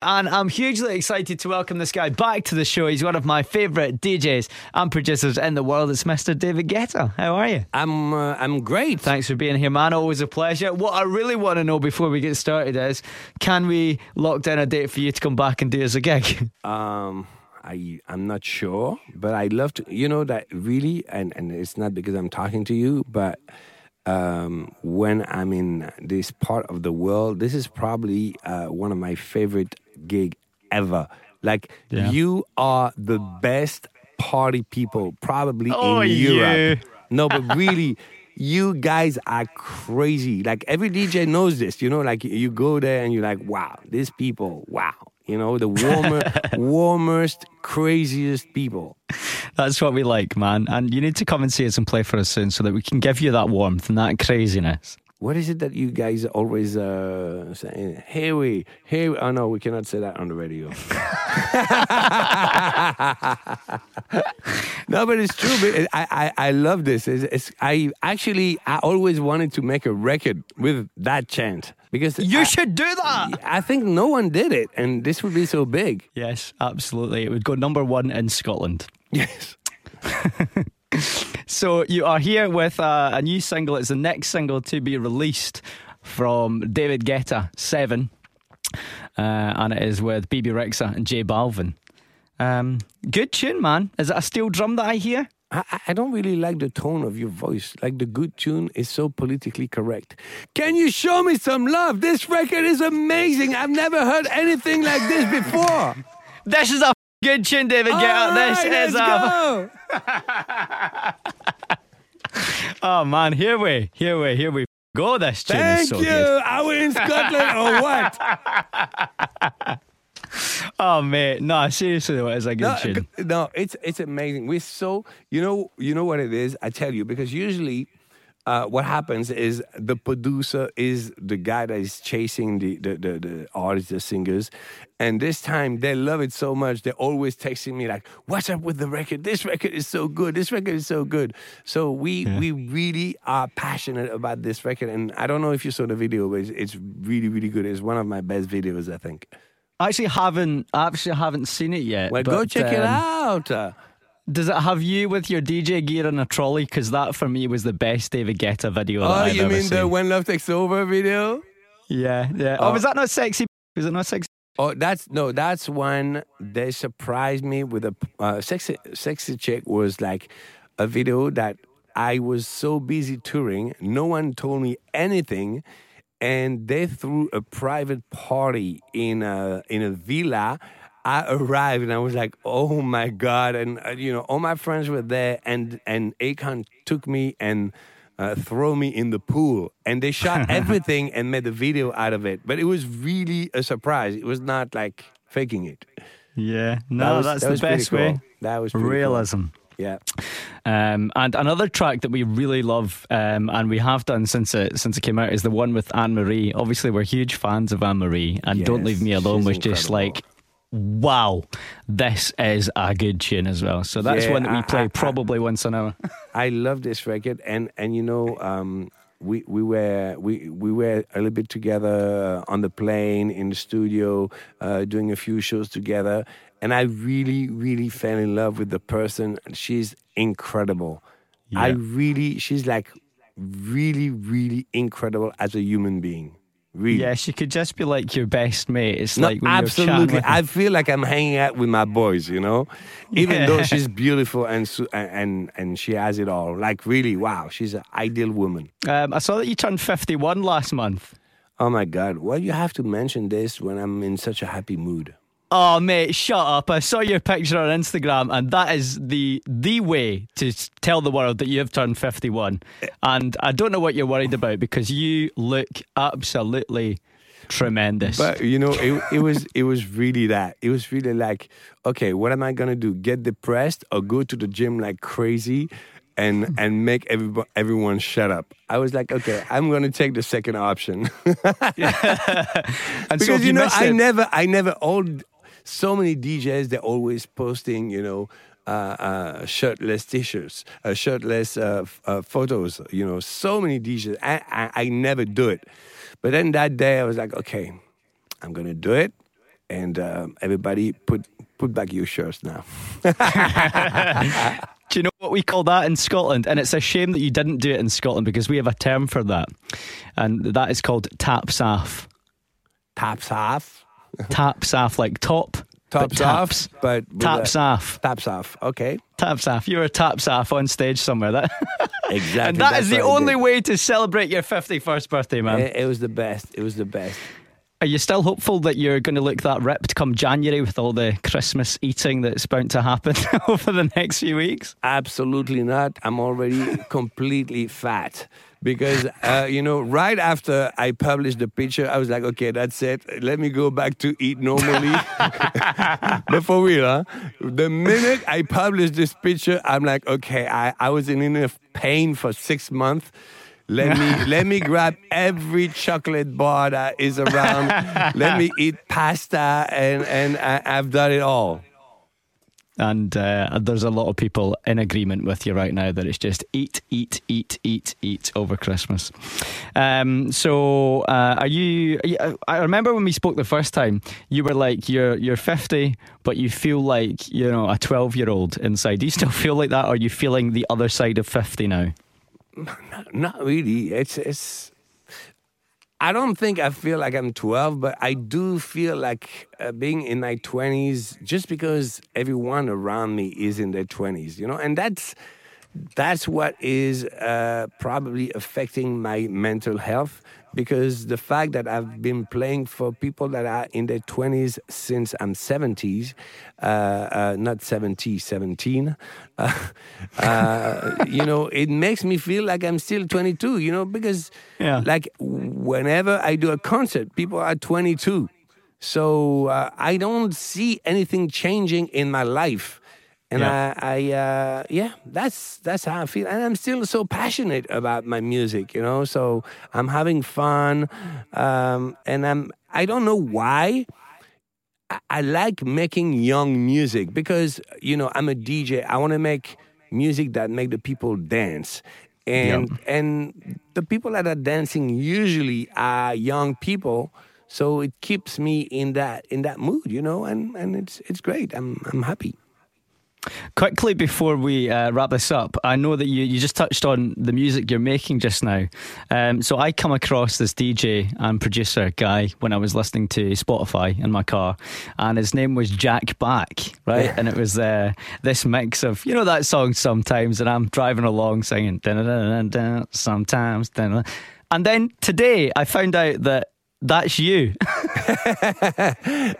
And I'm hugely excited to welcome this guy back to the show. He's one of my favourite DJs and producers in the world. It's Mr. David Guetta. How are you? I'm uh, I'm great. Thanks for being here, man. Always a pleasure. What I really want to know before we get started is, can we lock down a date for you to come back and do us a gig? Um, I I'm not sure, but I love to. You know that really, and and it's not because I'm talking to you, but um, when I'm in this part of the world, this is probably uh, one of my favorite gig ever. Like Yeah. you are the best party people probably Oh, in. Europe. No, but really. You guys are crazy. Like every DJ knows this, you know. Like you go there and you're like, "Wow, these people! Wow!" You know, the warmer, warmest, craziest people. That's what we like, man. And you need to come and see us and play for us soon so that we can give you that warmth and that craziness. What is it that you guys always uh, saying? Here we, here. We, oh no, we cannot say that on the radio. no, but it's true. But I, I, I love this. It's, it's, I actually, I always wanted to make a record with that chant because You I, should do that. I think no one did it, and this would be so big. Yes, absolutely. It would go number one in Scotland. Yes. So you are here with uh, a new single. It's the next single to be released from David Guetta, Seven, uh, and it is with Bebe Rexha and J Balvin. Um, good tune, man. Is it a steel drum that I hear? I, I- don't really like the tone of your voice. Like the good tune is so politically correct. Can you show me some love? This record is amazing. I've never heard anything like this before. This is a good tune, David Guetta. This right, is a oh man. Here we, here we, here we go. This tune is Thank so you. good. Are we in Scotland or what? Oh man, no, seriously, though, it a good No, tune. g- no, it's it's amazing. We're so you know you know what it is. I tell you because usually. Uh, what happens is the producer is the guy that is chasing the, the, the, the artists, the singers. And this time they love it so much, they're always texting me like, what's up with the record? This record is so good. This record is so good. So we, we really are passionate about this record. And I don't know if you saw the video, but it's, it's really, really good. It's one of my best videos, I think. I actually haven't, I actually haven't seen it yet. Well, go check it um, out. Uh, Does it have you with your DJ gear in a trolley? Because that for me was the best David Guetta video. Oh, you mean seen. the When Love Takes Over video? Yeah, yeah. Oh, Oh. was that not sexy? Was it not sexy? Oh, that's no, that's when they surprised me with a uh, sexy. Sexy chick was like a video that I was so busy touring, no one told me anything, and they threw a private party in a in a villa. I arrived and I was like, "Oh my god!" And uh, you know, all my friends were there, and and Akon took me and uh, throw me in the pool. And they shot everything and made a video out of it. But it was really a surprise. It was not like faking it. Yeah, That no, was- that's that the best cool. way. That was realism. cool. Yeah. Um, and another track that we really love, um, and we have done since it since it came out, is the one with Anne Marie. Obviously, we're huge fans of Anne Marie, and "Don't Leave Me Alone" was just like, wow, this is a good tune as well. So that's Yeah, one that we play I- I- probably once an hour. I love this record, and and you know, um, we we were we we were a little bit together on the plane in the studio, uh, doing a few shows together, and I really really fell in love with the person. She's incredible. I really, she's like really really incredible as a human being. Really. Yeah, she could just be like your best mate. It's No, like absolutely. I feel like I'm hanging out with my boys, you know, even Yeah. though she's beautiful and and and she has it all. Like really, wow, she's an ideal woman. Um, I saw that you turned 51 last month. Oh my God, why you have to mention this when I'm in such a happy mood? Oh mate, shut up! I saw your picture on Instagram, and that is the the way to tell the world that you have turned fifty-one. And I don't know what you're worried about because you look absolutely tremendous. But you know, it, it was it was really that. It was really like, okay, what am I gonna do? Get depressed or go to the gym like crazy? And, and make everyone everyone shut up. I was like, okay, I'm gonna take the second option. and so because if you know I never I never all so many DJs they're always posting you know uh, uh, shirtless t-shirts uh, shirtless uh, uh, photos you know so many DJs I, I I never do it but then that day I was like okay I'm gonna do it and um, everybody put put back your shirts now. Do you know what we call that in Scotland? And it's a shame that you didn't do it in Scotland because we have a term for that, and that is called taps off. Taps off. taps off, like top. Tops but off, but a- off, Taps off. Okay. taps off. You were taps off on stage somewhere. That Exactly. and that's the only way to celebrate your fifty-first birthday, man. It, it was the best. It was the best. Are you still hopeful that you're going to look that ripped come January with all the Christmas eating that's bound to happen over the next few weeks? Absolutely not. I'm already completely fat because uh, you know right after I published the picture, I was like, okay, that's it. Let me go back to eat normally. but for real, huh? the minute I published this picture, I'm like, okay, I, I was in enough pain for six months. Let me let me grab every chocolate bar that is around. let me eat pasta, and and I, I've done it all. And uh, there's a lot of people in agreement with you right now that it's just eat, eat, eat, eat, eat over Christmas. Um, so, uh, are you? I remember when we spoke the first time, you were like, "You're you're 50, but you feel like you know a 12 year old inside." Do you still feel like that, or are you feeling the other side of 50 now? Not really. It's it's. I don't think I feel like I'm 12, but I do feel like uh, being in my 20s just because everyone around me is in their 20s, you know, and that's that's what is uh, probably affecting my mental health because the fact that I've been playing for people that are in their 20s since I'm 70s, uh, uh, not 70, 17, uh, uh, you know, it makes me feel like I'm still 22, you know, because Yeah. like whenever I do a concert, people are 22. So uh, I don't see anything changing in my life. And Yeah. I, I uh, yeah, that's that's how I feel, and I'm still so passionate about my music, you know. So I'm having fun, um, and I'm I don't know why. I, I like making young music because you know I'm a DJ. I want to make music that make the people dance, and and the people that are dancing usually are young people. So it keeps me in that in that mood, you know, and, and it's it's great. I'm I'm happy. Quickly before we uh, wrap this up, I know that you, you just touched on the music you're making just now. Um, so I come across this DJ and producer guy when I was listening to Spotify in my car, and his name was Jack Back, right? Yeah. And it was uh, this mix of you know that song sometimes, and I'm driving along singing sometimes, and then today I found out that that's you.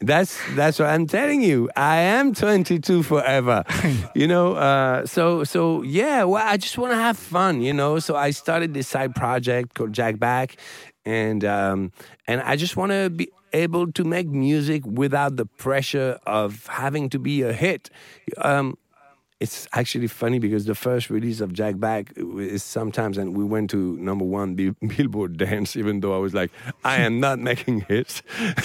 That's that's what I'm telling you. I am 22 forever. you know, uh, so so yeah. Well, I just want to have fun. You know, so I started this side project called Jack Back, and um, and I just want to be able to make music without the pressure of having to be a hit. Um, it's actually funny because the first release of Jack Back is sometimes, and we went to number one Bill- Billboard dance, even though I was like, I am not making hits.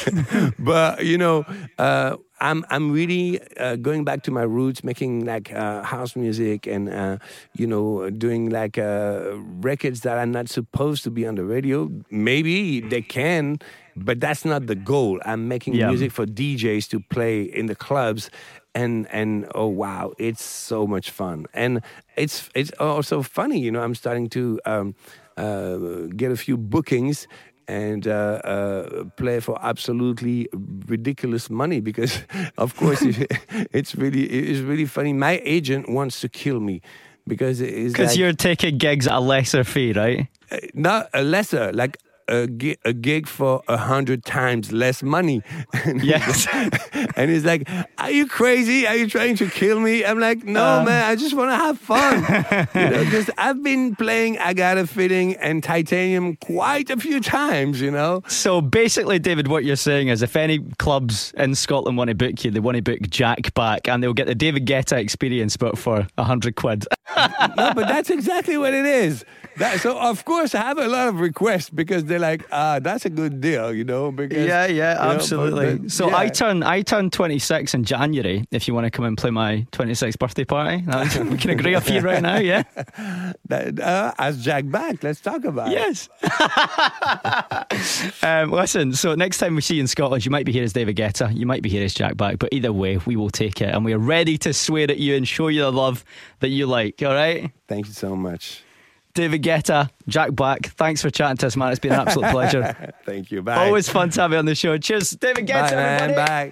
but you know, uh, I'm I'm really uh, going back to my roots, making like uh, house music, and uh, you know, doing like uh, records that are not supposed to be on the radio. Maybe they can. But that's not the goal. I'm making Yeah. music for DJs to play in the clubs and and oh wow it's so much fun and it's it's also funny you know i'm starting to um, uh, get a few bookings and uh, uh, play for absolutely ridiculous money because of course it- it's really it's really funny my agent wants to kill me because Because like, you're taking gigs at a lesser fee, right? uh, not a lesser like a, gi- a gig for a hundred times less money. And he's Yes. like- and he's like, "Are you crazy? Are you trying to kill me?" I'm like, "No, Uh. man. I just want to have fun." you know, because I've been playing I Gotta Feeling and Titanium quite a few times. You know. So basically, David, what you're saying is if any clubs in Scotland want to book you, they want to book Jack back and they'll get the David Guetta experience, but for a hundred quid. no, but that's exactly what it is. That, so of course I have a lot of requests because they're like, ah, that's a good deal, you know. Because Yeah, yeah, you know, but- absolutely. but- so yeah. I turn I turn 26 in January. If you want to come and play my 26th birthday party, we can agree a fee right now. Yeah. That, uh, ask Jack back. Let's talk about it. Yes. um, listen, so next time we see you in Scotland, you might be here as David Guetta, you might be here as Jack Back, but either way, we will take it and we are ready to swear at you and show you the love that you like, all right? Thank you so much. David Guetta, Jack Back, thanks for chatting to us, man. It's been an absolute pleasure. Thank you. Bye. Always fun to have you on the show. Cheers, David Guetta, Bye, man. everybody. Bye.